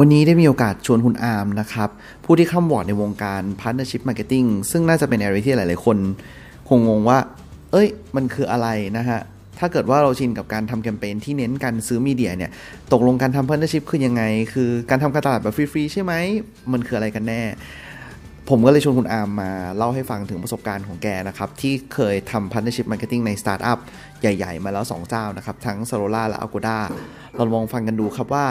วันนี้ได้มีโอกาสชวนคุณอาร์มนะครับ ผู้ที่คร่ำหวอดในวงการ Partnership Marketing ซึ่งน่าจะเป็น area ที่หลาย ๆ คนคงงงว่า เอ้ย มันคืออะไรนะฮะ ถ้าเกิดว่าเราชินกับการทำแคมเปญที่เน้นการซื้อ media เนี่ย ตกลงการทำ Partnership คือยังไง คือการทำการตลาดแบบฟรี ๆ ใช่ไหม มันคืออะไรกันแน่ ผมก็เลยชวนคุณอาร์มมาเล่าให้ฟังถึงประสบการณ์ของแกนะครับ ที่เคยทำ Partnership Marketing ในสตาร์ทอัพใหญ่ ๆ มาแล้ว 2 เจ้านะครับ ทั้ง s o l a และ Agoda เราลองฟังกันดูครับว่า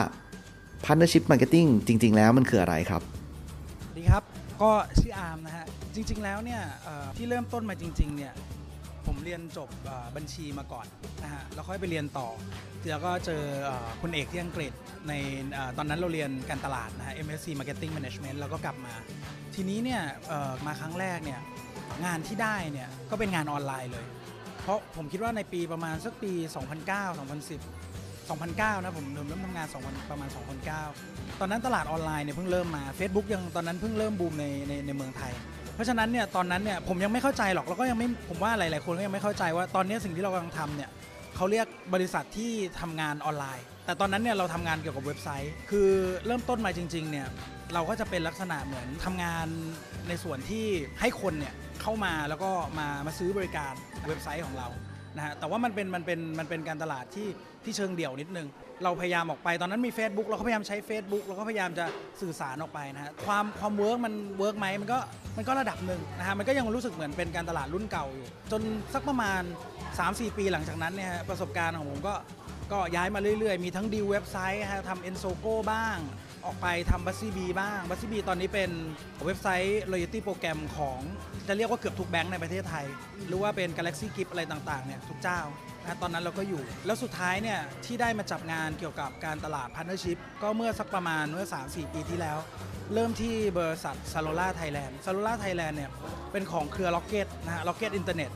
Partnership Marketing จริง ๆ แล้วมันคืออะไรครับดีครับ ก็ชื่ออาร์มนะฮะ จริง ๆ แล้วเนี่ยที่เริ่มต้นมาจริง ๆ เนี่ยผมเรียนจบบัญชีมาก่อนนะฮะ แล้วค่อยไปเรียนต่อ แล้วก็เจอคุณเอกที่อังกฤษในตอนนั้นเราเรียนการตลาดนะฮะ MSc Marketing Management แล้วก็กลับมา ทีนี้เนี่ยมาครั้งแรกเนี่ยงานที่ได้เนี่ยก็เป็นงานออนไลน์เลย เพราะผมคิดว่าในปีประมาณสักปี 2009 2010 2009 นะผมเริ่มทำงาน 2 ประมาณ 2009 ตอนนั้นตลาดออนไลน์เนี่ยเพิ่งเริ่มมา Facebook ยังตอนนั้นเพิ่งเริ่มบูมในในในเมืองไทย เพราะฉะนั้นเนี่ยตอนนั้นเนี่ยผมยังไม่เข้าใจหรอกแล้วก็ยังไม่ผมว่าหลาย ๆ คนก็ยังไม่เข้าใจว่าตอนนี้สิ่งที่เรากำลังทำเนี่ยเขาเรียกบริษัทที่ทำงานออนไลน์ แต่ตอนนั้นเนี่ยเราทำงานเกี่ยวกับเว็บไซต์ คือเริ่มต้นมาจริง ๆ เนี่ยเราก็จะเป็นลักษณะเหมือนทำงานในส่วนที่ให้คนเนี่ยเข้ามาแล้วก็มามาซื้อบริการเว็บไซต์ของเรานะฮะแต่ว่ามันเป็นมันเป็นมันเป็นการตลาดที่ ที่เชิงเดี่ยวนิดนึง เราพยายามออกไปตอนนั้นมี Facebook เราก็พยายามใช้ Facebook เราก็พยายามจะสื่อสารออกไปนะฮะความความ work มัน work ไหมมันก็มันก็ระดับหนึ่งนะฮะมันก็ยังรู้สึกเหมือนเป็นการตลาดรุ่นเก่าอยู่ จนสักประมาณ 3-4 ปีหลังจากนั้นเนี่ยฮะประสบการณ์ของผมก็ก็ย้ายมาเรื่อยๆ มีทั้งดีลเว็บไซต์ฮะทำ Ensogo บ้าง ออกไปทำบัซซี่บีบ้างบัซซี่บีตอนนี้เป็นเว็บไซต์ loyalty โปรแกรมของจะเรียกว่าเกือบทุกแบงค์ในประเทศไทย หรือว่าเป็น Galaxy Gift อะไรต่างๆเนี่ยทุกเจ้านะตอนนั้นเราก็อยู่ แล้วสุดท้ายเนี่ยที่ได้มาจับงานเกี่ยวกับการตลาด Partnership ก็เมื่อสักประมาณเมื่อ 3-4 ปีที่แล้ว เริ่มที่บริษัท s a l o l a Thailand s a l o l a Thailand เนี่ยเป็นของเครือ Rocket นะฮะ Rocket Internet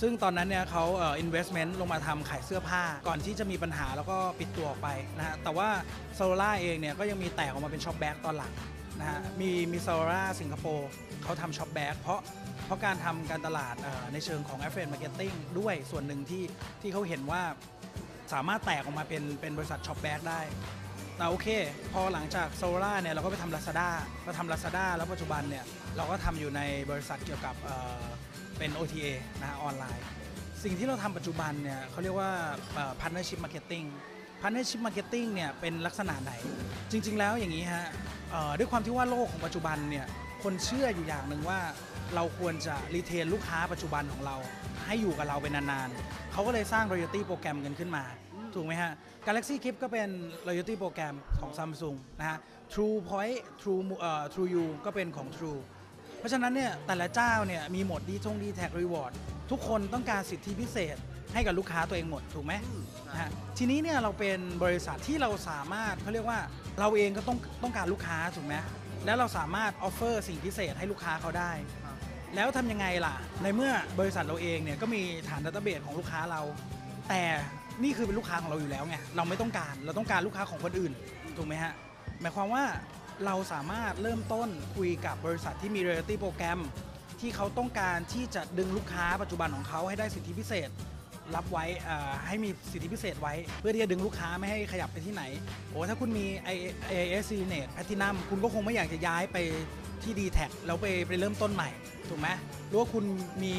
ซึ่งตอนนั้นเนี่ยเขาเอ่อ investment ลงมาทำขายเสื้อผ้า ก่อนที่จะมีปัญหาแล้วก็ปิดตัวออกไปนะฮะแต่ว่า s o l a เองเนี่ยก็ยังมีแตกออกมาเป็น ShopBack ตอนหลังนะฮะมีมี s o l a สิงคโปร์เขาทำ ShopBack เพราะเพราะการทำการตลาดเอ่อในเชิงของ affiliate marketing ด้วยส่วนหนึ่งที่ที่เขาเห็นว่า สามารถแตกออกมาเป็นเป็นบริษัท ShopBack ได้แต่โอเค พอหลังจาก Zalora เนี่ยเราก็ไปทำ Lazada เราทำ Lazada แล้วปัจจุบันเนี่ยเราก็ทำอยู่ในบริษัทเกี่ยวกับเอ่อ เป็น OTA นะฮะออนไลน์ สิ่งที่เราทำปัจจุบันเนี่ยเขาเรียกว่า partnership marketing partnership marketing เนี่ยเป็นลักษณะไหน จริง ๆ แล้วอย่างนี้ฮะด้วยความที่ว่าโลกของปัจจุบันเนี่ยคนเชื่ออยู่อย่างหนึ่งว่าเราควรจะรีเทนลูกค้าปัจจุบันของเรา ให้อยู่กับเราเป็นนานๆเขาก็เลยสร้าง loyalty โปรแกรมกันขึ้นมา ถูกไหมฮะ Galaxy Keep ก็เป็น loyalty โปรแกรมของ Samsung นะฮะ True Point True เอ่อ True You ก็เป็นของ True เพราะฉะนั้นเนี่ยแต่ละเจ้าเนี่ยมีหมดดีทง dtac reward ทุกคนต้องการสิทธิพิเศษให้กับลูกค้าตัวเองหมดถูกไหมนะฮะทีนี้เนี่ยเราเป็นบริษัทที่เราสามารถเขาเรียกว่าเราเองก็ต้องต้องการลูกค้าถูกไหมแล้วเราสามารถ offer สิ่งพิเศษให้ลูกค้าเขาได้ แล้วทำยังไงล่ะ ในเมื่อบริษัทเราเองเนี่ยก็มีฐาน database ของลูกค้าเรา แต่นี่คือเป็นลูกค้าของเราอยู่แล้วไงเราไม่ต้องการเราต้องการลูกค้าของคนอื่นถูกไหมฮะหมายความว่า เราสามารถเริ่มต้นคุยกับบริษัทที่มี loyalty โปรแกรมที่เขาต้องการที่จะดึงลูกค้าปัจจุบันของเขาให้ได้สิทธิพิเศษ รับไว้ให้มีสิทธิพิเศษไว้ เพื่อที่จะดึงลูกค้าไม่ให้ขยับไปที่ไหนโอ้ถ้าคุณมี AIS s n e t Platinum คุณก็คงไม่อยากจะย้ายไปที่ d t แทแล้วไปไปเริ่มต้นใหม่ถูกไหมหรือว่าคุณมี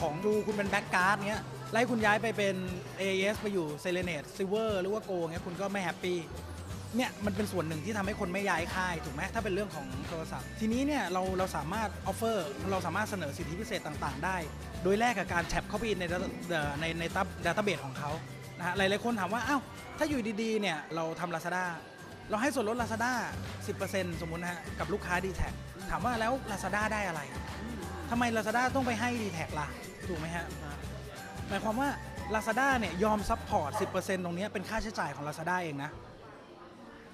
ของดูคุณเป็นแบ็กการ์ดเงี้ยไล่คุณย้ายไปเป็น AIS ไปอยู่ s e l e n a t Silver หรือว่า Gold เงี้ยคุณก็ไม่ happy เนี่ยมันเป็นส่วนหนึ่งที่ทำให้คนไม่ย้ายค่ายถูกไหมถ้าเป็นเรื่องของโทรศัพท์ ทีนี้เนี่ยเราเราสามารถ offer เราสามารถเสนอสิทธิพิเศษต่างๆ ได้ โดยแลกกับการ tap เข้าไปใน data- เอ่อในในตัว database ของเขานะฮะหลายๆคนถามว่าอ้าวถ้าอยู่ดีๆเนี่ยเราทำ Lazada เราให้ส่วนลด Lazada 10%สมมุตินะฮะกับลูกค้า d t แทถามว่าแล้ว Lazada ได้อะไรทำไม Lazada ต้องไปให้ d t แทล่ะถูกไหมฮะ หมายความว่า Lazada เนี่ยยอม support 10%ตรงเนี้ยเป็นค่าใช้จ่ายของ Lazada เองนะ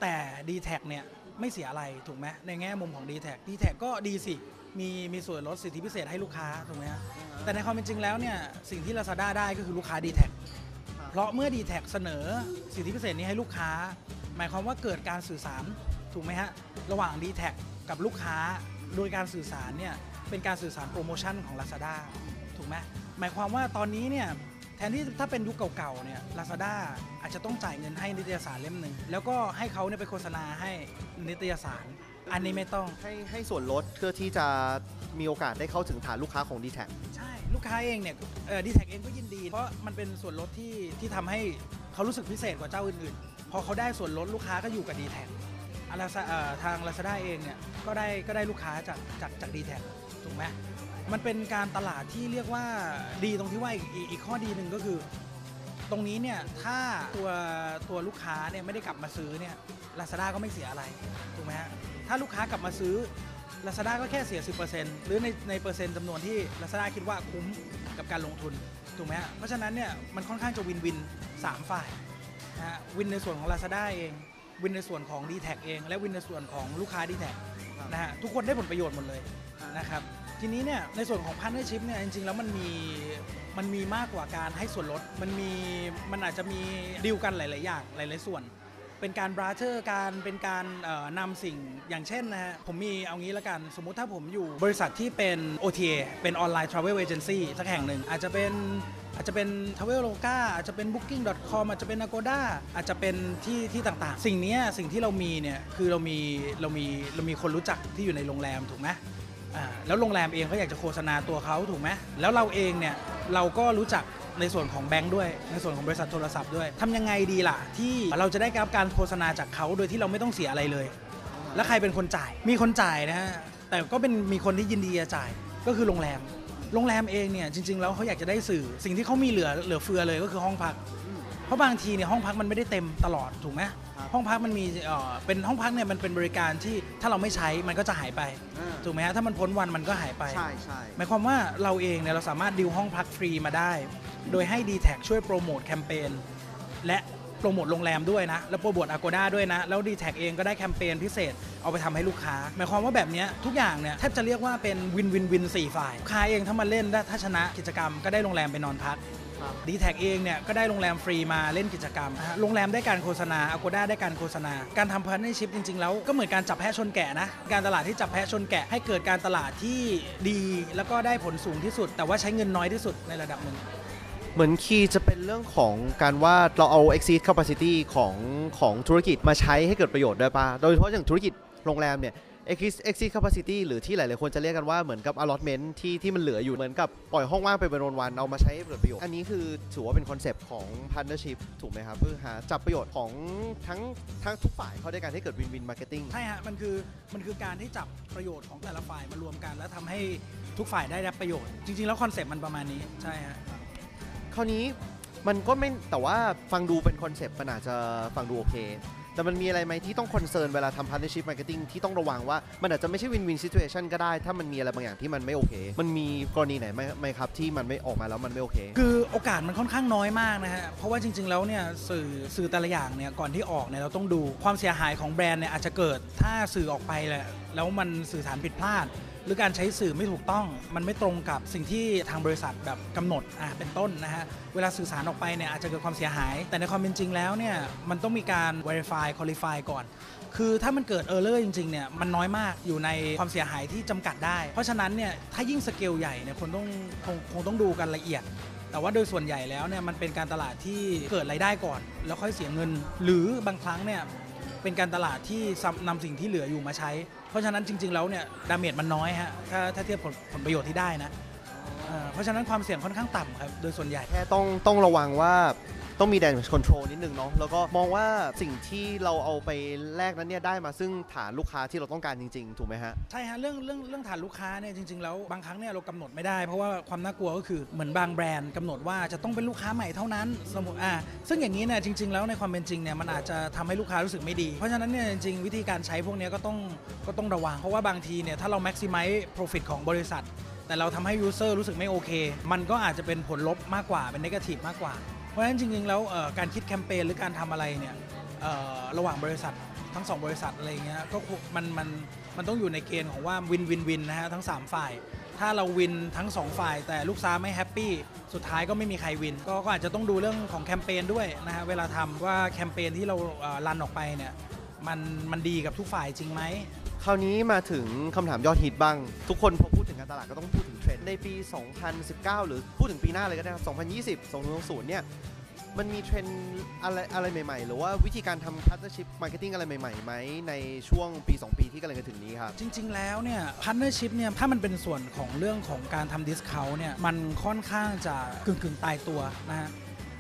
แต่ d t แทเนี่ยไม่เสียอะไรถูกไหมในแง่มุมของ dtac d t แทก็ดีสิ มีมีส่วนลดสิทธิพิเศษให้ลูกค้าถูกไหมฮะแต่ในความเป็นจริงแล้วเนี่ยสิ่งที่ Lazada ได้ก็คือลูกค้า d t แทเพราะเมื่อ d t แทเสนอสิทธิพิเศษนี้ให้ลูกค้า หมายความว่าเกิดการสื่อสารถูกไหมฮะระหว่าง d t แทกับลูกค้าโดยการสื่อสารเนี่ยเป็นการสื่อสารโปรโมชั่นของ Lazada ถูกไหมหมายความว่าตอนนี้เนี่ย ททนที่ถ้าเป็นยุคเก่าๆเนี่ย Lazada อาจจะต้องจ่ายเงินให้นิตยสารเล่มหนึ่งแล้วก็ให้เขาเนี่ยไปโฆษณาให้นิตยสาร อันนี้ไม่ต้อง ให้ให้ส่วนลดเพื่อที่จะมีโอกาสได้เข้าถึงฐานลูกค้าของ d t แทใช่ ลูกค้าเองเนี่ยดีแท็กเองก็ยินดี เพราะมันเป็นส่วนลดที่ที่ทำให้เขารู้สึกพิเศษกว่าเจ้าอื่นๆ พอเขาได้ส่วนลดลูกค้าก็อยู่กับ d t แททาง Lazada เองเนี่ยก็ได้ก็ได้ลูกค้าจากจากจาก d t แทถูกไหม มันเป็นการตลาดที่เรียกว่าดีตรงที่ว่าอีกอีกข้อดีหนึ่งก็คือ ตรงนี้เนี่ยถ้าตัวตัวลูกค้าเนี่ยไม่ได้กลับมาซื้อเนี่ย Lazada ก็ไม่เสียอะไรถูกไหมฮะถ้าลูกค้ากลับมาซื้อ Lazada ก็แค่เสีย 10%หรือในในเปอร์เซ็นต์จำนวนที่ Lazada คิดว่าคุ้มกับการลงทุนถูกไหมฮะเพราะฉะนั้นเนี่ยมันค่อนข้างจะวินวิน 3 ฝ่ายนะฮะวินในส่วนของ Lazada เอง วินในส่วนของ d t แทเอง และวินในส่วนของลูกค้า d t แทนะฮะทุกคนได้ผลประโยชน์หมดเลยนะครับ ทีนี้เนี่ยในส่วนของ partnership เนี่ยจริงๆแล้วมันมีมันมีมากกว่าการให้ส่วนลดมันมีมันอาจจะมีดีลกันหลายๆอย่างหลายๆส่วน เป็นการบราเธอร์การเป็นการเอ่อนำสิ่งอย่างเช่นนะฮะผมมีเอางี้ละกัน สมมุติถ้าผมอยู่บริษัทที่เป็น OTA เป็นออนไลน์ Travel Agency สักแห่งหนึ่งอาจจะเป็นอาจจะเป็น Traveloka อาจจะเป็น Booking.com อาจจะเป็น Agoda อาจจะเป็นที่ที่ต่างๆ สิ่งเนี้ยสิ่งที่เรามีเนี่ยคือเรามีเรามีเรามีคนรู้จักที่อยู่ในโรงแรมถูกไหม อ่าแล้วโรงแรมเองก็อยากจะโฆษณาตัวเขาถูกไหมแล้วเราเองเนี่ยเราก็รู้จักในส่วนของแบงค์ด้วย ในส่วนของบริษัทโทรศัพท์ด้วยทำยังไงดีล่ะ ที่เราจะได้รับการโฆษณาจากเขาโดยที่เราไม่ต้องเสียอะไรเลย แล้วใครเป็นคนจ่าย มีคนจ่ายนะฮะแต่ก็เป็นมีคนที่ยินดีจะจ่ายก็คือโรงแรม โรงแรมเองเนี่ยจริง ๆ แล้วเขาอยากจะได้สื่อสิ่งที่เขามีเหลือเหลือเฟือเลยก็คือห้องพัก เพราะบางทีเนี่ยห้องพักมันไม่ได้เต็มตลอดถูกไหมครับห้องพักมันมีเอ่อเป็นห้องพักเนี่ยมันเป็นบริการที่ถ้าเราไม่ใช้มันก็จะหายไปถูกไหมฮะถ้ามันพ้นวันมันก็หายไป ใช่ใช่หมายความว่าเราเองเนี่ยเราสามารถดิวห้องพักฟรีมาได้ โดยให้ d t แทช่วยโปรโมทแคมเปญและโปรโมทโรงแรมด้วยนะ แล้วโปรโมท Agoda ด้วยนะ แล้ว d t แทเองก็ได้แคมเปญพิเศษเอาไปทำให้ลูกค้า หมายความว่าแบบเนี้ยทุกอย่างเนี่ยแทบจะเรียกว่าเป็น win win win สี่ฝ่ายลูกค้าเองถ้ามาเล่นได้ถ้าชนะกิจกรรมก็ได้โรงแรมไปนอนพักครับ dtac เองเนี่ยก็ได้โรงแรมฟรีมาเล่นกิจกรรมนะฮะโรงแรมได้การโฆษณา Agoda ได้การโฆษณา การทำ partnership จริง ๆ แล้วก็เหมือนการจับแพะชนแกะนะ การตลาดที่จับแพะชนแกะให้เกิดการตลาดที่ดีแล้วก็ได้ผลสูงที่สุด แต่ว่าใช้เงินน้อยที่สุดในระดับหนึ่งเหมือน key จะเป็นเรื่องของการว่าเราเอา excess capacity ของของธุรกิจมาใช้ให้เกิดประโยชน์ด้วยป่ะโดยเฉพาะอย่างธุรกิจโรงแรมเนี่ย excess excess capacity หรือที่หลาย ๆ คนจะเรียกกันว่าเหมือนกับ allotment ที่ที่มันเหลืออยู่เหมือนกับปล่อยห้องว่างไปเป็นวันๆเอามาใช้ให้เกิดประโยชน์ อันนี้คือถือว่าเป็นคอนเซปต์ของ partnership ถูกไหมครับเพื่อหาจับประโยชน์ของทั้งทั้งทุกฝ่ายเข้าด้วยกันให้เกิด win win marketing ใช่ฮะมันคือมันคือการที่จับประโยชน์ของแต่ละฝ่ายมารวมกัน แล้วทำให้ทุกฝ่ายได้รับประโยชน์ จริง ๆ แล้วคอนเซ็ปต์มันประมาณนี้ใช่ฮะคราวนี้ มันก็ไม่แต่ว่าฟังดูเป็นคอนเซปต์มันอาจจะฟังดูโอเค แต่มันมีอะไรไหมที่ต้อง concern เวลาทำ partnership marketing ที่ต้องระวังว่า มันอาจจะไม่ใช่ win win situation ก็ได้ ถ้ามันมีอะไรบางอย่างที่มันไม่โอเค มันมีกรณีไหนไหมไหมครับที่มันไม่ออกมาแล้วมันไม่โอเค คือโอกาสมันค่อนข้างน้อยมากนะฮะ เพราะว่าจริง ๆ แล้วเนี่ยสื่อสื่อแต่ละอย่างเนี่ยก่อนที่ออกเนี่ยเราต้องดูความเสียหายของแบรนด์เนี่ยอาจจะเกิดถ้าสื่อออกไปแหละแล้วมันสื่อสารผิดพลาด หรือการใช้สื่อไม่ถูกต้อง มันไม่ตรงกับสิ่งที่ทางบริษัทแบบกำหนดอะเป็นต้นนะฮะเวลาสื่อสารออกไปเนี่ยอาจจะเกิดความเสียหาย แต่ในความเป็นจริงแล้วเนี่ยมันต้องมีการ verify qualify ก่อนคือถ้ามันเกิดเออร์เลอร์จริงๆเนี่ยมันน้อยมากอยู่ในความเสียหายที่จำกัดได้ เพราะฉะนั้นเนี่ยถ้ายิ่งสเกลใหญ่เนี่ยคนต้องคงคงต้องดูกันละเอียด แต่ว่าโดยส่วนใหญ่แล้วเนี่ยมันเป็นการตลาดที่เกิดรายได้ก่อน แล้วค่อยเสียเงิน หรือบางครั้งเนี่ย เป็นการตลาดที่ซ้ำนำสิ่งที่เหลืออยู่มาใช้ เพราะฉะนั้นจริง ๆ แล้วเนี่ยดาเมจมันน้อยฮะถ้าถ้าเทียบผลผลประโยชน์ที่ได้นะเพราะฉะนั้นความเสี่ยงค่อนข้างต่ำครับโดยส่วนใหญ่แค่ต้องต้องระวังว่า ต้องมี damage control นิดนึงเนาะแล้วก็มองว่าสิ่งที่เราเอาไปแลกนั้นเนี่ยได้มาซึ่งฐานลูกค้าที่เราต้องการจริง ๆ ถูกไหมฮะ ใช่ฮะเรื่องเรื่องเรื่องฐานลูกค้าเนี่ยจริง ๆ แล้วบางครั้งเนี่ยเรากำหนดไม่ได้เพราะว่าความน่ากลัวก็คือเหมือนบางแบรนด์กำหนดว่าจะต้องเป็นลูกค้าใหม่เท่านั้นสมมติอ่าซึ่งอย่างนี้เนี่ยจริง ๆ แล้วในความเป็นจริงเนี่ยมันอาจจะทำให้ลูกค้ารู้สึกไม่ดี เพราะฉะนั้นเนี่ยจริงๆวิธีการใช้พวกเนี้ยก็ต้องก็ต้องระวัง เพราะว่าบางทีเนี่ยถ้าเรา maximize profit ของบริษัท แต่เราทำให้ user รู้สึกไม่โอเค มันก็อาจจะเป็นผลลบมากกว่าเป็น negative มากกว่า เพราะฉะนั้นจริงๆแล้วการคิดแคมเปญหรือการทำอะไรเนี่ยระหว่างบริษัททั้งสองบริษัทอะไรเงี้ยก็มันมันมันต้องอยู่ในเกณฑ์ของว่า win win win นะฮะทั้ง 3 ฝ่าย ถ้าเรา win ทั้ง 2 ฝ่าย แต่ลูกค้าไม่ happyสุดท้ายก็ไม่มีใคร win ก็ก็อาจจะต้องดูเรื่องของแคมเปญด้วยนะฮะเวลาทำว่าแคมเปญที่เราเอ่อ run ออกไปเนี่ยมันมันดีกับทุกฝ่ายจริงไหมคราวนี้มาถึงคำถามยอดฮิตบ้าง ทุกคนพอพูดถึงการตลาดก็ต้องพูดถึง เทรนด์ในปี 2019 หรือพูดถึงปีหน้าเลยก็ได้ครับ 2020 2020 เนี่ย มันมีเทรนด์อะไรอะไรใหม่ ๆ หรือว่าวิธีการทำ partnership marketing อะไรใหม่ๆไหมในช่วงปี 2 ปีที่กำลังจะถึงนี้ครับ จริง ๆ แล้วเนี่ยพาร์ n เนอร์ชิพเนี่ย ถ้ามันเป็นส่วนของเรื่องของการทำ discount เนี่ย มันค่อนข้างจะกึ่งๆ ตายตัวนะฮะ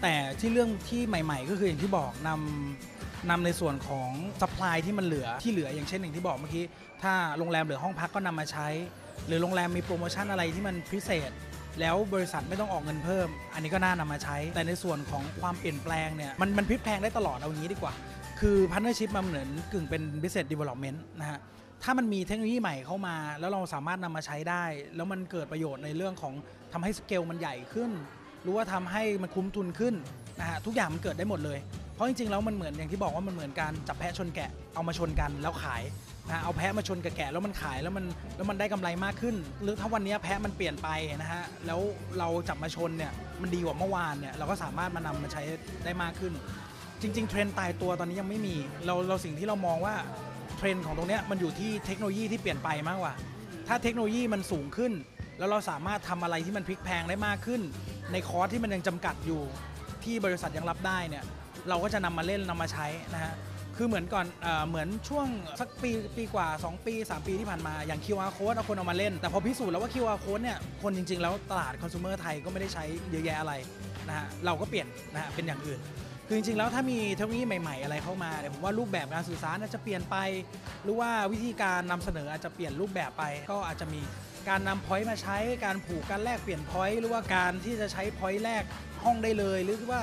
แต่ที่เรื่องที่ใหม่ ๆ ก็คืออย่างที่บอกนำนำในส่วนของ supply ที่มันเหลือที่เหลืออย่างเช่นอย่างที่บอกเมื่อกี้ ถ้าโรงแรมเหลือห้องพักก็นำมาใช้ หรือโรงแรมมีโปรโมชั่นอะไรที่มันพิเศษ แล้วบริษัทไม่ต้องออกเงินเพิ่ม อันนี้ก็น่านำมาใช้ แต่ในส่วนของความเปลี่ยนแปลงเนี่ยมันมันพลิกแพลงได้ตลอดเอางี้ดีกว่า คือพาร์ n เนอร์ชิพมันเหมือนกึ่งเป็น business development นะฮะถ้ามันมีเทคโนโลยีใหม่เข้ามา แล้วเราสามารถนำมาใช้ได้ แล้วมันเกิดประโยชน์ในเรื่องของทำให้สเกลมันใหญ่ขึ้น หรือว่าทำให้มันคุ้มทุนขึ้นนะฮะทุกอย่างมันเกิดได้หมดเลย เพราะจริงๆแล้วมันเหมือนอย่างที่บอกว่ามันเหมือนการจับแพะชนแกะเอามาชนกันแล้วขาย นะเอาแพะมาชนกับแกะแล้วมันขายแล้วมันแล้วมันได้กำไรมากขึ้น หรือถ้าวันนี้แพะมันเปลี่ยนไปนะฮะแล้วเราจับมาชนเนี่ยมันดีกว่าเมื่อวานเนี่ยเราก็สามารถมานำมาใช้ได้มากขึ้น จริง ๆ เทรนตายตัวตอนนี้ยังไม่มีเราเราสิ่งที่เรามองว่าเทรนด์ของตรงเนี้ยมันอยู่ที่เทคโนโลยีที่เปลี่ยนไปมากกว่า ถ้าเทคโนโลยีมันสูงขึ้น แล้วเราสามารถทำอะไรที่มันพลิกแพลงได้มากขึ้น ในคอร์สที่มันยังจำกัดอยู่ที่บริษัทยังรับได้เนี่ยเราก็จะนำมาเล่นนำมาใช้นะฮะ คือเหมือนก่อนเออเหมือนช่วงสักปีปีกว่า 2 ปี 3 ปีที่ผ่านมาอย่าง QR code เอาคนเอามาเล่น แต่พอพิสูจน์แล้วว่า QR code เนี่ยคนจริง ๆ แล้วตลาดคอน sumer ไทยก็ไม่ได้ใช้เยอะแยะอะไรนะฮะเราก็เปลี่ยนนะฮะเป็นอย่างอื่น คือจริง ๆ แล้วถ้ามีเทคโนโลยีใหม่ ๆ อะไรเข้ามาเนี่ยผมว่ารูปแบบการสื่อสารอาจจะเปลี่ยนไป หรือว่าวิธีการนำเสนออาจจะเปลี่ยนรูปแบบไป ก็อาจจะมีการนำ point มาใช้การผูกการแลกเปลี่ยน point หรือว่าการที่จะใช้ point แลกห้องได้เลย หรือว่า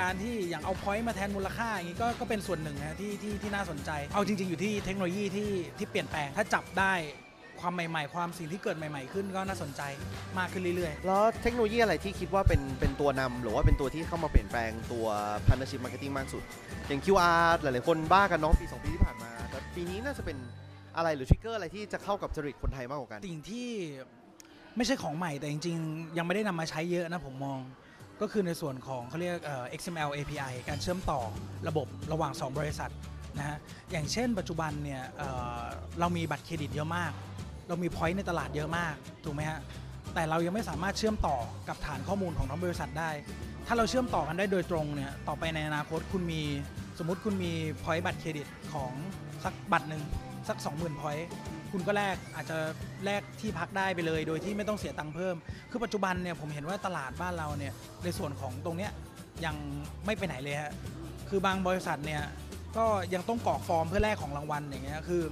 การที่อย่างเอา point มาแทนมูลค่าอย่างนี้ก็ก็เป็นส่วนหนึ่งนะที่ที่ที่น่าสนใจ เอาจริง ๆ อยู่ที่เทคโนโลยีที่ที่เปลี่ยนแปลงถ้าจับได้ความใหม่ ๆ ความสิ่งที่เกิดใหม่ ๆ ขึ้นก็น่าสนใจมากขึ้นเรื่อยๆแล้วเทคโนโลยีอะไรที่คิดว่าเป็นเป็นตัวนำหรือว่าเป็นตัวที่เข้ามาเปลี่ยนแปลงตัว partnership marketing มากสุด อย่าง QR หลายๆ คนบ้ากันเนอะปี 2 ปีที่ผ่านมา แต่ปีนี้น่าจะเป็นอะไรหรือ trigger อะไรที่จะเข้ากับจริตคนไทยมากกว่ากันสิ่งที่ไม่ใช่ของใหม่แต่จริง ๆ ยังไม่ได้นำมาใช้เยอะนะผมมอง ก็คือในส่วนของเขาเรียก XML API การเชื่อมต่อระบบระหว่าง 2 บริษัทนะฮะอย่างเช่นปัจจุบันเนี่ยเรามีบัตรเครดิตเยอะมาก เรามี point ในตลาดเยอะมาก ถูกไหมฮะแต่เรายังไม่สามารถเชื่อมต่อกับฐานข้อมูลของทั้งบริษัทได้ ถ้าเราเชื่อมต่อกันได้โดยตรงเนี่ยต่อไปในอนาคตคุณมีสมมติคุณมีพอยต์บัตรเครดิตของสักบัตรหนึ่งสัก 20,000พอยต์ คุณก็แลกอาจจะแลกที่พักได้ไปเลย โดยที่ไม่ต้องเสียตังค์เพิ่ม คือปัจจุบันเนี่ยผมเห็นว่าตลาดบ้านเราเนี่ยในส่วนของตรงเนี้ยยังไม่ไปไหนเลยฮะคือบางบริษัทเนี่ยก็ยังต้องกรอกฟอร์มเพื่อแลกของรางวัลอย่างเงี้ยคือ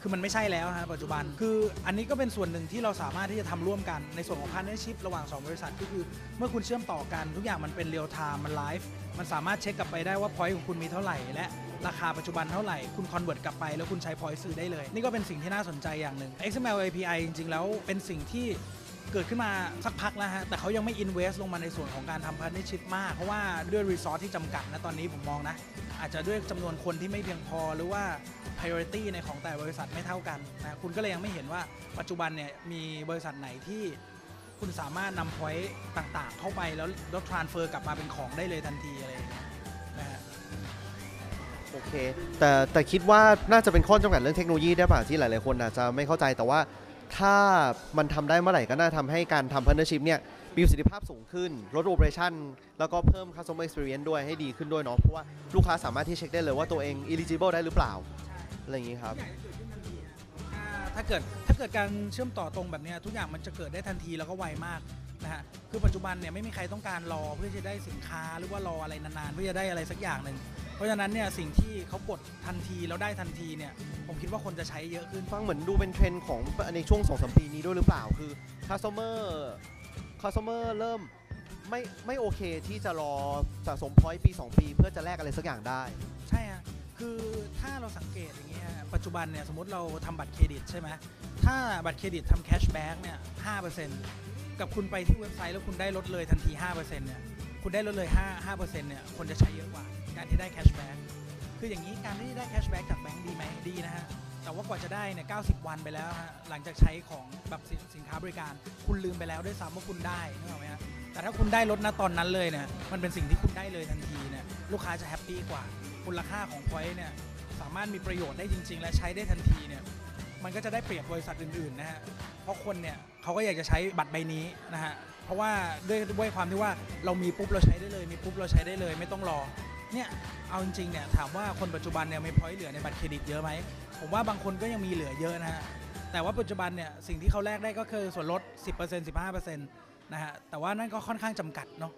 คือมันไม่ใช่แล้วฮะปัจจุบันคืออันนี้ก็เป็นส่วนหนึ่งที่เราสามารถที่จะทำร่วมกันในส่วนของพาร์ n เนอร์ชิพระหว่าง 2 บริษัทก็คือเมื่อคุณเชื่อมต่อกันทุกอย่างมันเป็น real time มันไลฟ์มันสามารถเช็กกลับไปได้ว่า point ของคุณมีเท่าไหร่และ ราคาปัจจุบันเท่าไหร่ คุณ convert กลับไป แล้วคุณใช้ point ซื้อได้เลย นี่ก็เป็นสิ่งที่น่าสนใจอย่างหนึ่ง XML API จริงๆ แล้วเป็นสิ่งที่เกิดขึ้นมาสักพักแล้วฮะ แต่เขายังไม่ invest ลงมาในส่วนของการทำพาร์ n เนอร์ชิพมาก เพราะว่าด้วย resource ที่จำกัดนะตอนนี้ผมมองนะ อาจจะด้วยจำนวนคนที่ไม่เพียงพอหรือว่า priority ในของแต่บริษัทไม่เท่ากันนะ คุณก็เลยยังไม่เห็นว่าปัจจุบันเนี่ยมีบริษัทไหนที่คุณสามารถนำ point ต่างๆ เข้าไปแล้วแล้ว transfer กลับมาเป็นของได้เลยทันทีอะไรอย่างเงี้ย โอเค แต่แต่คิดว่าน่าจะเป็นข้อจำกัดเรื่องเทคโนโลยีได้ป่ะที่หลายๆคนอาจจะไม่เข้าใจแต่ว่าถ้ามันทำได้เมื่อไหร่ก็น่าทำให้การทำ partnership เนี่ยมีประสิทธิภาพสูงขึ้น ลด operation แล้วก็เพิ่ม customer experience ด้วยให้ดีขึ้นด้วยเนาะเพราะว่าลูกค้าสามารถที่เช็คได้เลยว่าตัวเอง eligible ได้หรือเปล่าอะไรอย่างนี้ครับ ถ้าเกิดถ้าเกิดการเชื่อมต่อตรงแบบเนี้ยทุกอย่างมันจะเกิดได้ทันทีแล้วก็ไวมาก นะฮะคือปัจจุบันเนี่ยไม่มีใครต้องการรอเพื่อจะได้สินค้าหรือว่ารออะไรนานๆเพื่อจะได้อะไรสักอย่างหนึ่งเพราะฉะนั้นเนี่ยสิ่งที่เขากดทันทีแล้วได้ทันทีเนี่ยผมคิดว่าคนจะใช้เยอะขึ้น ฟังเหมือนดูเป็นเทรนด์ของในช่วง2อสปีนี้ด้วยหรือเปล่าคือ customer customer เริ่มไม่ไม่โอเคที่จะรอสะสม point ปี 2 ปี เพื่อจะแลกอะไรสักอย่างได้ ใช่ฮะ คือถ้าเราสังเกตอย่างเงี้ยปัจจุบันเนี่ยสมมติเราทำบัตรเครดิตใช่ไหมถ้าบัตรเครดิตทำ cashback เนี่ยห้าเปอร์เซ็นต์กับคุณไปที่เว็บไซต์แล้วคุณได้ลดเลยทันทีห้าเปอร์เซ็นต์เนี่ยคุณได้ลดเลย5 5เปอร์เซ็นต์เนี่ยคนจะใช้เยอะกว่า การที่ได้ cashback คืออย่างนี้การที่ได้ cashback จากแบงก์ดีไหมดีนะฮะแต่ว่ากว่าจะได้เนี่ย90 วันไปแล้วฮะหลังจากใช้ของแบบสินสินค้าบริการ คุณลืมไปแล้วด้วยซ้ำว่าคุณได้นึกออกไหมฮะแต่ถ้าคุณได้ลดณตอนนั้นเลยเนี่ยมันเป็นสิ่งที่คุณได้เลยทันทีเนี่ยลูกค้าจะ happy กว่า มูลค่าของ point เนี่ยสามารถมีประโยชน์ได้จริง ๆ และใช้ได้ทันทีเนี่ยมันก็จะได้เปรียบบริษัทอื่นๆนะฮะเพราะคนเนี่ยเขาก็อยากจะใช้บัตรใบนี้นะฮะเพราะว่าด้วยด้วยความที่ว่าเรามีปุ๊บเราใช้ได้เลย มีปุ๊บเราใช้ได้เลย ไม่ต้องรอเนี่ยเอาจริงๆเนี่ยถามว่าคนปัจจุบันเนี่ยมี point เหลือในบัตรเครดิตเยอะไหมผมว่าบางคนก็ยังมีเหลือเยอะนะฮะแต่ว่าปัจจุบันเนี่ยสิ่งที่เขาแลกได้ก็คือส่วนลด 10% 15%นะฮะแต่ว่านั่นก็ค่อนข้างจำกัดเนาะ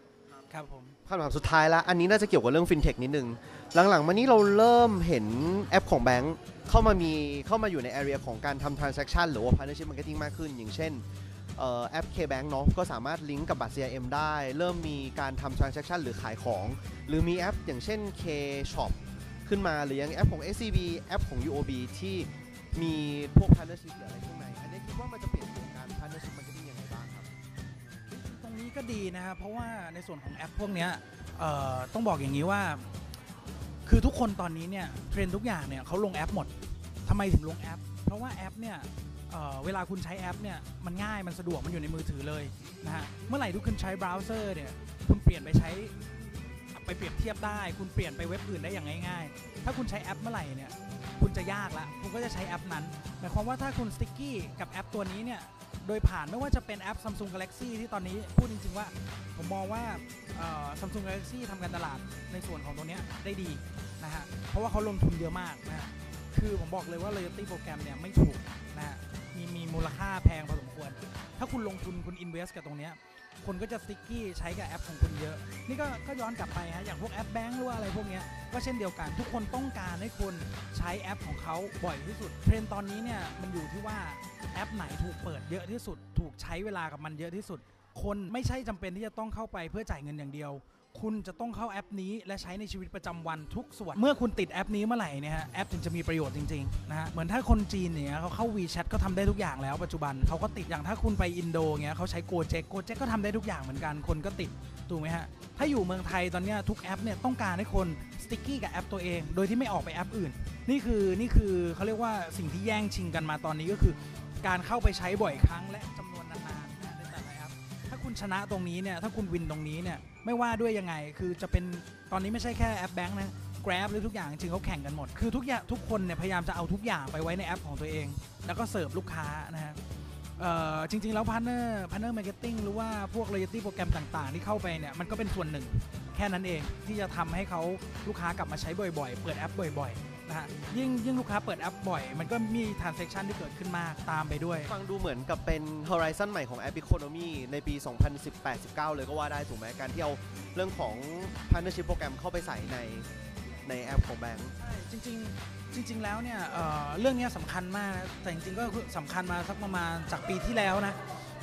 ครับผมคำถามสุดท้ายละอันนี้น่าจะเกี่ยวกับเรื่องฟินเทคนิดนึง หลังๆ มานี้เราเริ่มเห็นแอปของแบงค์เข้ามามีเข้ามาอยู่ใน area ของการทำ transaction หรือว่า partnership marketing มากขึ้น อย่างเช่นออแอป KBank เนาะก็สามารถลิงก์กับบัตร CRM ได้ เริ่มมีการทำ transaction หรือขายของ หรือมีแอป อย่างเช่น K Shop ขึ้นมาหรือยังแอปของ SCB แอปของ UOB ที่มีพวก partnership หรืออะไรข้างในอันนี้คิดว่ามันจะเปลี่ยน ก็ดีนะครับเพราะว่าในส่วนของแอปพวกเนี้ยเอ่อต้องบอกอย่างนี้ว่า คือทุกคนตอนนี้เนี่ยเทรนด์ทุกอย่างเนี่ยเขาลงแอปหมดทำไมถึงลงแอป เพราะว่าแอปเนี่ยเอ่อเวลาคุณใช้แอปเนี่ยมันง่ายมันสะดวกมันอยู่ในมือถือเลยนะฮะเมื่อไหร่ทุกคนใช้เบราว์เซอร์เนี่ยคุณเปลี่ยนไปใช้ เปรียบเทียบได้ คุณเปลี่ยนไปเว็บอื่นได้อย่างง่ายๆ ถ้าคุณใช้แอปเมื่อไหร่เนี่ยคุณจะยากละคุณก็จะใช้แอปนั้นหมายความว่าถ้าคุณ sticky กับแอปตัวนี้เนี่ยโดยผ่านไม่ว่าจะเป็นแอป Samsung Galaxy ที่ตอนนี้พูดจริงๆว่า ผมมองว่าซัมซุง Galaxy ทำการตลาดในส่วนของตรงนี้ได้ดีนะฮะเพราะว่าเขาลงทุนเยอะมากนะฮะคือผมบอกเลยว่า loyalty โปรแกรมเนี่ยไม่ถูกนะฮะมีมีมูลค่าแพงพอสมควร ถ้าคุณลงทุนคุณ invest กับตรงนี้ คนก็จะ sticky ใช้กับแอปของคุณเยอะ นี่ก็ก็ย้อนกลับไปฮะอย่างพวกแอปแบงก์หรือว่าอะไรพวกนี้ก็เช่นเดียวกัน ทุกคนต้องการให้คนใช้แอปของเขาบ่อยที่สุด เทรนด์ตอนนี้เนี่ยมันอยู่ที่ว่าแอปไหนถูกเปิดเยอะที่สุด ถูกใช้เวลากับมันเยอะที่สุด คนไม่ใช่จำเป็นที่จะต้องเข้าไปเพื่อจ่ายเงินอย่างเดียว คุณจะต้องเข้าแอปนี้และใช้ในชีวิตประจำวันทุกส่วน เมื่อคุณติดแอปนี้เมื่อไหร่เนี่ยฮะแอปถึงจะมีประโยชน์จริงๆนะฮะเหมือนถ้าคนจีนเนี่ยเขาเข้า WeChat ก็ทำได้ทุกอย่างแล้วปัจจุบันเขาก็ติดอย่างถ้าคุณไปอินโดเงี้ยเขาใช้ Gojek Gojek ก็ทำได้ทุกอย่างเหมือนกันคนก็ติดถูกไหมฮะถ้าอยู่เมืองไทยตอนนี้ทุกแอปเนี่ยต้องการให้คน sticky กับแอปตัวเอง โดยที่ไม่ออกไปแอปอื่น นี่คือนี่คือเขาเรียกว่าสิ่งที่แย่งชิงกันมาตอนนี้ก็คือ การเข้าไปใช้บ่อยครั้งและจำ คุณชนะตรงนี้เนี่ยถ้าคุณ win ตรงนี้เนี่ยไม่ว่าด้วยยังไงคือจะเป็นตอนนี้ไม่ใช่แค่แอปแบงก์นะ Grab หรือทุกอย่างจริงเขาแข่งกันหมด คือทุกอย่างทุกคนเนี่ยพยายามจะเอาทุกอย่างไปไว้ในแอปของตัวเอง แล้วก็เสิร์ฟลูกค้านะฮะจริง ๆ แล้ว partner partner marketing หรือว่าพวก loyalty โปรแกรมต่างๆ ที่เข้าไปเนี่ยมันก็เป็นส่วนหนึ่ง แค่นั้นเองที่จะทำให้เขาลูกค้ากลับมาใช้บ่อยๆ เปิดแอปบ่อย ๆ นะฮะยิ่งยิ่งลูกค้าเปิดแอปบ่อย มันก็มี transaction ที่เกิดขึ้นมากตามไปด้วย ฟังดูเหมือนกับเป็น Horizon ใหม่ของ App Economy ในปี 2018-19 เลยก็ว่าได้ถูกไหมการที่เอาเรื่องของ Partnership โปรแกรมเข้าไปใส่ในในแอปของแบงก์ใช่จริงๆ จริง ๆ แล้วเนี่ยเอ่อเรื่องเนี้ยสำคัญมากนะแต่จริงๆก็คือสำคัญมาสักประมาณจากปีที่แล้วนะ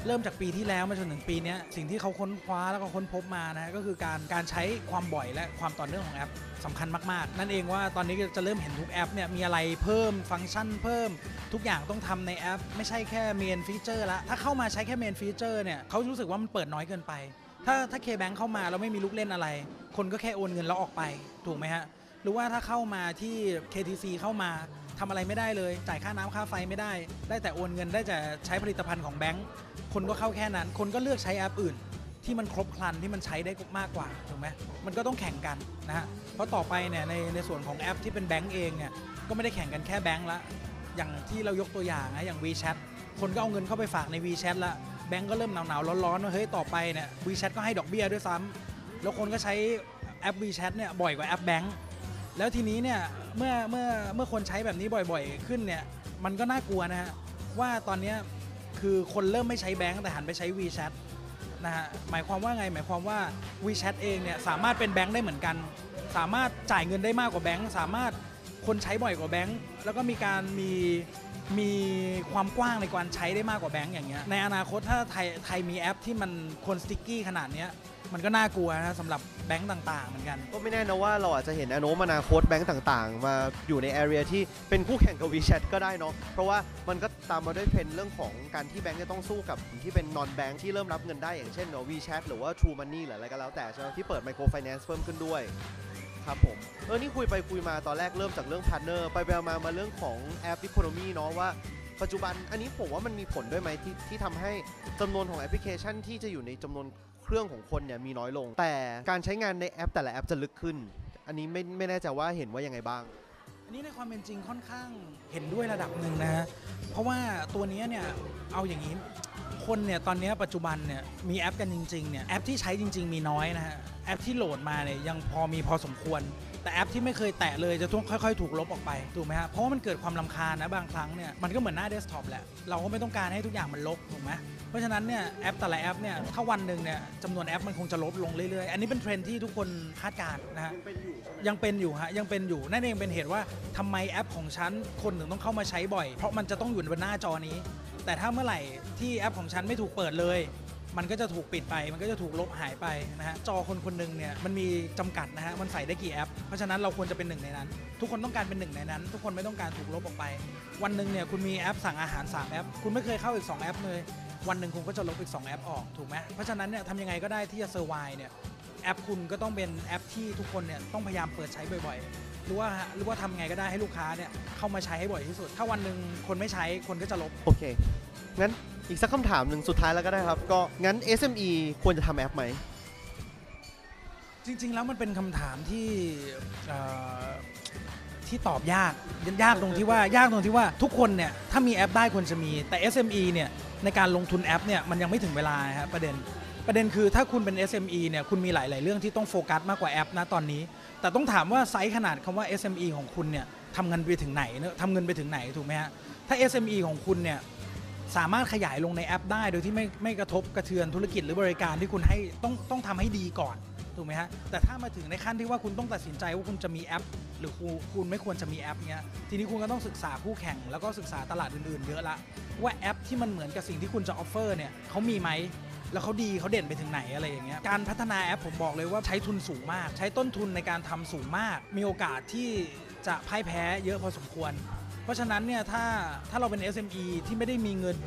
เริ่มจากปีที่แล้วมาจนถึงปีนี้สิ่งที่เขาค้นคว้าแล้วก็ค้นพบมานะก็คือการการใช้ความบ่อยและความต่อเนื่องของแอปสำคัญมาก ๆ นั่นเองว่าตอนนี้จะเริ่มเห็นทุกแอปเนี่ยมีอะไรเพิ่มฟังก์ชันเพิ่ม ทุกอย่างต้องทำในแอป ไม่ใช่แค่เมนฟีเจอร์ละถ้าเข้ามาใช้แค่เมนฟีเจอร์เนี่ยเขารู้สึกว่ามันเปิดน้อยเกินไป ถ้าถ้า K-Bank เข้ามาแล้วไม่มีลูกเล่นอะไร คนก็แค่โอนเงินแล้วออกไปถูกไหมฮะหรือว่าถ้าเข้ามาที่ KTC เข้ามา ทำอะไรไม่ได้เลย จ่ายค่าน้ำค่าไฟไม่ได้ ได้แต่โอนเงินได้แต่ใช้ผลิตภัณฑ์ของแบงก์คนก็เข้าแค่นั้น คนก็เลือกใช้แอปอื่น ที่มันครบครันที่มันใช้ได้มากกว่าถูกไหมมันก็ต้องแข่งกันนะฮะเพราะต่อไปเนี่ยในในส่วนของแอปที่เป็นแบงก์เองเนี่ยก็ไม่ได้แข่งกันแค่แบงก์ละอย่างที่เรายกตัวอย่างนะอย่าง WeChat คนก็เอาเงินเข้าไปฝากใน WeChat ละแบงก์ก็เริ่มหนาวๆร้อนๆว่าเฮ้ยต่อไปเนี่ย WeChat ก็ให้ดอกเบี้ยด้วยซ้ำแล้วคนก็ใช้แอป WeChat เนี่ยบ่อยกว่าแอปแบงก์ แล้วทีนี้เนี่ยเมื่อเมื่อเมื่อคนใช้แบบนี้บ่อยๆ ขึ้นเนี่ยมันก็น่ากลัวนะฮะว่าตอนเนี้ยคือคนเริ่มไม่ใช้แบงก์แต่หันไปใช้ WeChat นะฮะหมายความว่าไงหมายความว่า WeChat เองเนี่ยสามารถเป็นแบงก์ได้เหมือนกัน สามารถจ่ายเงินได้มากกว่าแบงก์สามารถคนใช้บ่อยกว่าแบงก์แล้วก็มีการมี มีความกว้างในการใช้ได้มากกว่าแบงก์อย่างเงี้ยในอนาคตถ้าไทยไทยมีแอปที่มันคนสติ๊กกี้ขนาดเนี้ยมันก็น่ากลัวนะสำหรับแบงก์ต่างๆเหมือนกัน ก็ไม่แน่นะว่าเราอาจจะเห็นแนวโน้มอนาคตแบงก์ต่างๆ มาอยู่ใน area ที่เป็นคู่แข่งกับ WeChat ก็ได้เนาะเพราะว่ามันก็ตามมาด้วยเทรนด์เรื่องของการที่แบงก์จะต้องสู้กับที่เป็น non bank ที่เริ่มรับเงินได้อย่างเช่น WeChat หรือว่า True Money หรืออะไรก็แล้วแต่ใช่ไหมที่เปิด micro finance เพิ่มขึ้นด้วย ครับผม เออ นี่คุยไปคุยมาตอนแรกเริ่มจากเรื่อง partner ไปไปมามาเรื่องของแอป Economy เนาะว่า ปัจจุบันอันนี้ผมว่ามันมีผลด้วยไหมที่ที่ทำให้จำนวนของแอปพลิเคชันที่จะอยู่ในจำนวนเครื่องของคนเนี่ยมีน้อยลง แต่การใช้งานในแอปแต่ละแอปจะลึกขึ้น อันนี้ไม่ไม่แน่ใจว่าเห็นว่ายังไงบ้าง อันนี้ในความเป็นจริงค่อนข้างเห็นด้วยระดับหนึ่งนะฮะเพราะว่าตัวเนี้ยเนี่ยเอาอย่างนี้ คนเนี่ยตอนนี้ปัจจุบันเนี่ยมีแอปกันจริงๆเนี่ยแอปที่ใช้จริง ๆ มีน้อยนะฮะแอปที่โหลดมาเนี่ยยังพอมีพอสมควร แต่แอปที่ไม่เคยแตะเลยจะต้องค่อยๆ ถูกลบออกไปถูกไหมฮะเพราะว่ามันเกิดความรำคาญนะบางครั้งเนี่ยมันก็เหมือนหน้าเดสก์ท็อปแหละเราก็ไม่ต้องการให้ทุกอย่างมันรกถูกไหมเพราะฉะนั้นเนี่ยแอปแต่ละแอปเนี่ยถ้าวันหนึ่งเนี่ยจำนวนแอปมันคงจะลดลงเรื่อยๆ อันนี้เป็นเทรนด์ที่ทุกคนคาดการณ์นะฮะยังเป็นอยู่ฮะยังเป็นอยู่นั่นเองเป็นเหตุว่าทำไมแอปของฉันคนถึงต้องเข้ามาใช้บ่อย เพราะมันจะต้องอยู่บนหน้าจอนี้ แต่ถ้าเมื่อไหร่ที่แอปของฉันไม่ถูกเปิดเลย มันก็จะถูกปิดไป มันก็จะถูกลบหายไปนะฮะจอคนคนหนึ่งเนี่ยมันมีจำกัดนะฮะมันใส่ได้กี่แอป เพราะฉะนั้นเราควรจะเป็นหนึ่งในนั้น ทุกคนต้องการเป็นหนึ่งในนั้น ทุกคนไม่ต้องการถูกลบออกไป วันหนึ่งเนี่ยคุณมีแอปสั่งอาหาร 3 แอป คุณไม่เคยเข้าอีก 2 แอปเลยวันหนึ่งคุณก็จะลบอีก 2 แอปออกถูกไหมเพราะฉะนั้นเนี่ยทำยังไงก็ได้ที่จะ survive เนี่ยแอปคุณก็ต้องเป็นแอปที่ทุกคนเนี่ยต้องพยายามเปิดใช้บ่อยๆ หรือว่าหรือว่าทำไงก็ได้ให้ลูกค้าเนี่ยเข้ามาใช้ให้บ่อยที่สุด ถ้าวันหนึ่งคนไม่ใช้คนก็จะลบ โอเค งั้นอีกสักคำถามหนึ่งสุดท้ายแล้วก็ได้ครับ ก็งั้น SME ควรจะทำแอปไหม จริง ๆ แล้วมันเป็นคำถามที่เอ่อที่ตอบยากยากตรงที่ว่ายากตรงที่ว่าทุกคนเนี่ยถ้ามีแอปได้ควรจะมี แต่ SME เนี่ยในการลงทุนแอปเนี่ยมันยังไม่ถึงเวลาครับประเด็น ประเด็นคือถ้าคุณเป็น SME เนี่ยคุณมีหลาย ๆ เรื่องที่ต้องโฟกัสมากกว่าแอปนะตอนนี้ แต่ต้องถามว่าไซส์ขนาดคำว่า SME ของคุณเนี่ยทำเงินไปถึงไหนเนอะทำเงินไปถึงไหนถูกไหมฮะถ้า SME ของคุณเนี่ยสามารถขยายลงในแอปได้โดยที่ไม่ไม่กระทบกระเทือนธุรกิจหรือบริการที่คุณให้ต้องต้องทำให้ดีก่อนถูกไหมฮะแต่ถ้ามาถึงในขั้นที่ว่าคุณต้องตัดสินใจว่าคุณจะมีแอป หรือคุณคุณไม่ควรจะมีแอปเนี้ยทีนี้คุณก็ต้องศึกษาคู่แข่งแล้วก็ศึกษาตลาดอื่นๆ เยอะละว่าแอปที่มันเหมือนกับสิ่งที่คุณจะ offer เนี่ยเขามีไหม แล้วเขาดีเขาเด่นไปถึงไหนอะไรอย่างเงี้ยการพัฒนาแอปผมบอกเลยว่าใช้ทุนสูงมาก ใช้ต้นทุนในการทำสูงมาก มีโอกาสที่จะพ่ายแพ้เยอะพอสมควร เพราะฉะนั้นเนี่ยถ้าถ้าเราเป็น SME ที่ไม่ได้มีเงิน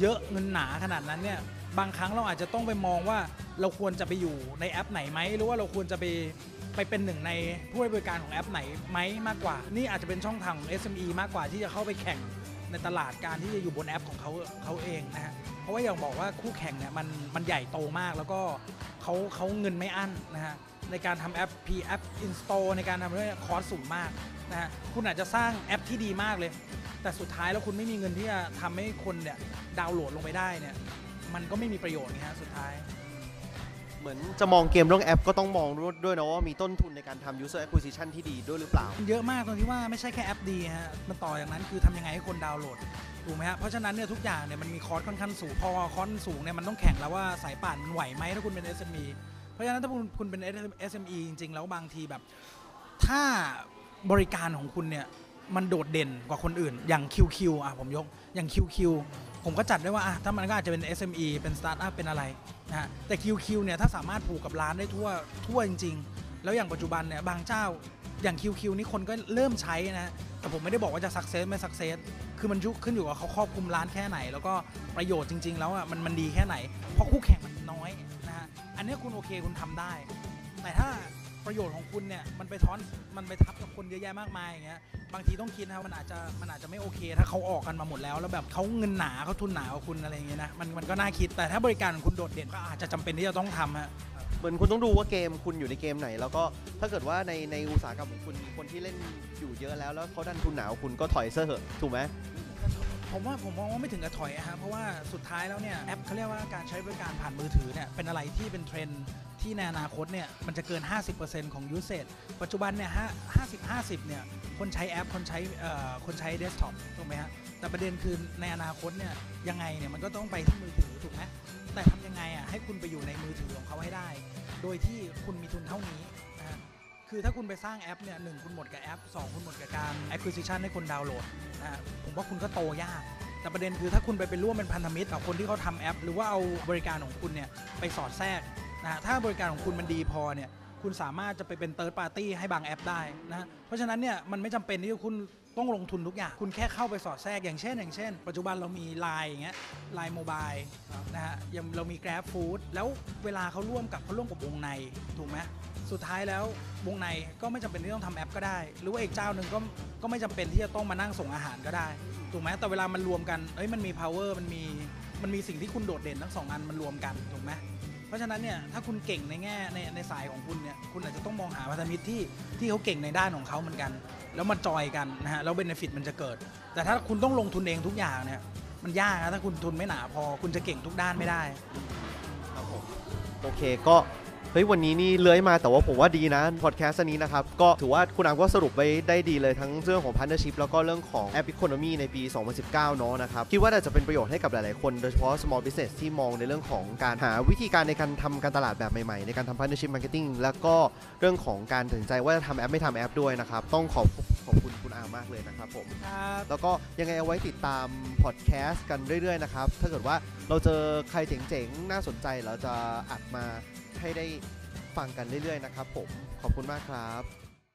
เยอะเงินหนาขนาดนั้นเนี่ยบางครั้งเราอาจจะต้องไปมองว่าเราควรจะไปอยู่ในแอปไหนไหมหรือว่าเราควรจะไปไปเป็นหนึ่งในผู้ให้บริการของแอปไหนไหมมากกว่า นี่อาจจะเป็นช่องทางของ SME มากกว่าที่จะเข้าไปแข่ง ในตลาดการที่จะอยู่บนแอปของเขาเขาเองนะฮะเพราะว่าอย่างบอกว่าคู่แข่งเนี่ยมันมันใหญ่โตมากแล้วก็เขาเขาเงินไม่อั้นนะฮะในการทำแอป P App Install ในการทำเรื่องคอร์สสูงมากนะฮะคุณอาจจะสร้างแอปที่ดีมากเลย แต่สุดท้ายแล้วคุณไม่มีเงินที่จะทำให้คนเนี่ยดาวน์โหลดลงไปได้เนี่ยมันก็ไม่มีประโยชน์นะฮะสุดท้าย เหมือนจะมองเกมเรื่องแอปก็ต้องมองด้วยนะว่ามีต้นทุนในการทำ user acquisition ที่ดีด้วยหรือเปล่า เยอะมากตรงที่ว่าไม่ใช่แค่แอปดีฮะ มันต่ออย่างนั้นคือทำยังไงให้คนดาวน์โหลดถูกไหมฮะ เพราะฉะนั้นเนี่ยทุกอย่างเนี่ยมันมีคอร์สค่อนข้างสูง พอคอร์สสูงเนี่ยมันต้องแข่งแล้วว่าสายป่านมันไหวไหมถ้าคุณเป็น SME เพราะฉะนั้นถ้าคุณคุณเป็น SME จริงๆ แล้วบางทีแบบ ถ้าบริการของคุณเนี่ยมันโดดเด่นกว่าคนอื่น อย่าง QQ อะผมยกอย่าง QQ ผมก็จัดได้ว่าอะถ้ามันก็อาจจะเป็น SME เป็นสตาร์ทอัพเป็นอะไรนะฮะแต่ QQ เนี่ยถ้าสามารถผูกกับร้านได้ทั่วทั่วจริง ๆ แล้วอย่างปัจจุบันเนี่ยบางเจ้าอย่าง QQ นี่คนก็เริ่มใช้นะแต่ผมไม่ได้บอกว่าจะ success ไม่ success คือมันยุขึ้นอยู่กับเขาครอบคลุมร้านแค่ไหน แล้วก็ประโยชน์จริง ๆ แล้วอะมันมันดีแค่ไหน เพราะคู่แข่งมันน้อยนะฮะอันเนี้ยคุณโอเคคุณทำได้ แต่ถ้า ประโยชน์ของคุณเนี่ยมันไปท้อนมันไปทับกับคนเยอะแยะมากมายอย่างเงี้ยบางทีต้องคิดนะครับมันอาจจะมันอาจจะไม่โอเค ถ้าเขาออกกันมาหมดแล้วแล้วแบบเขาเงินหนาเขาทุนหนากว่าคุณอะไรอย่างเงี้ยนะมันมันก็น่าคิดแต่ถ้าบริการของคุณโดดเด่นก็อาจจะจำเป็นที่จะต้องทำฮะ เหมือนคุณต้องดูว่าเกมคุณอยู่ในเกมไหน แล้วก็ถ้าเกิดว่าในในอุตสาหกรรมของคุณมีคนที่เล่นอยู่เยอะแล้วแล้วเขาดันทุนหนาวคุณก็ถอยเสื้อเหอะถูกไหม ผมว่าผมมองว่าไม่ถึงกับถอยอะฮะเพราะว่าสุดท้ายแล้วเนี่ยแอปเขาเรียกว่าการใช้บริการผ่านมือถือเนี่ยเป็นอะไรที่เป็นเทรนด์ที่ในอนาคตเนี่ยมันจะเกิน 50%ของยูเซ e ปัจจุบันเนี่ยห้าสิบห้าสิบเนี่ยคนใช้แอปคนใช้เอ่อคนใช้เดสก์ท็อปถูกไหมฮะแต่ประเด็นคือในอนาคตเนี่ยยังไงเนี่ยมันก็ต้องไปที่มือถือถูกไหมแต่ทำยังไงอะให้คุณไปอยู่ในมือถือของเขาให้ได้ โดยที่คุณมีทุนเท่านี้ คือถ้าคุณไปสร้างแอปเนี่ยหนึ่งคุณหมดกับแอปสองคุณหมดกับการ acquisition ให้คนดาวน์โหลดนะฮะผมว่าคุณก็โตยาก แต่ประเด็นคือถ้าคุณไปเป็นร่วมเป็นพันธมิตรกับคนที่เขาทำแอป หรือว่าเอาบริการของคุณเนี่ยไปสอดแทรกนะฮะถ้าบริการของคุณมันดีพอเนี่ยคุณสามารถจะไปเป็นเติร์ดปาร์ตี้ให้บางแอปได้นะฮะเพราะฉะนั้นเนี่ยมันไม่จำเป็นที่คุณ ต้องลงทุนทุกอย่าง คุณแค่เข้าไปสอดแทรกอย่างเช่น อย่างเช่น ปัจจุบันเรามี Line อย่างเงี้ย Line Mobile นะฮะยังเรามี Grab Food แล้วเวลาเขาร่วมกับเขาร่วมกับวงในถูกไหมสุดท้ายแล้ววงในก็ไม่จำเป็นที่ต้องทำแอปก็ได้ หรือว่าอีกเจ้าหนึ่งก็ก็ไม่จำเป็นที่จะต้องมานั่งส่งอาหารก็ได้ถูกไหมแต่เวลามันรวมกันเอ้ยมันมี power มันมีมันมีสิ่งที่คุณโดดเด่นทั้งสองอันมันรวมกันถูกไหมเพราะฉะนั้นเนี่ยถ้าคุณเก่งในแง่ในในสายของคุณเนี่ยคุณอาจจะต้องมองหาพันธมิตรที่ที่เขาเก่งในด้านของเขาเหมือนกัน แล้วมาจอยกันนะฮะแล้วเบนฟิตมันจะเกิด แต่ถ้าคุณต้องลงทุนเองทุกอย่างเนี่ยมันยากนะถ้าคุณทุนไม่หนาพอ คุณจะเก่งทุกด้านไม่ได้ ครับผม โอเคก็ เฮ้ยวันนี้นี่เลื้อยมาแต่ว่าผมว่าดีนะพอดแคสต์อันนี้นะครับ ก็ถือว่าคุณอามก็สรุปไว้ได้ดีเลยทั้งเรื่องของ partnership แล้วก็เรื่องของ app economy ในปี 2019 เนาะนะครับ คิดว่าน่าจะเป็นประโยชน์ให้กับหลายๆคน โดยเฉพาะ small business ที่มองในเรื่องของการหาวิธีการในการทำการตลาดแบบใหม่ๆ ในการทำ partnership marketing แล้วก็เรื่องของการตัดสินใจว่าจะทำแอปไม่ทำแอปด้วยนะครับต้องขอบขอบคุณคุณอามมากเลยนะครับผมครับแล้วก็ยังไงเอาไว้ติดตามพอดแคสต์กันเรื่อยๆนะครับถ้าเกิดว่าเราเจอใครเจ๋งๆน่าสนใจเราจะอัดมา ให้ได้ฟังกันเรื่อยๆนะครับผมขอบคุณมากครับ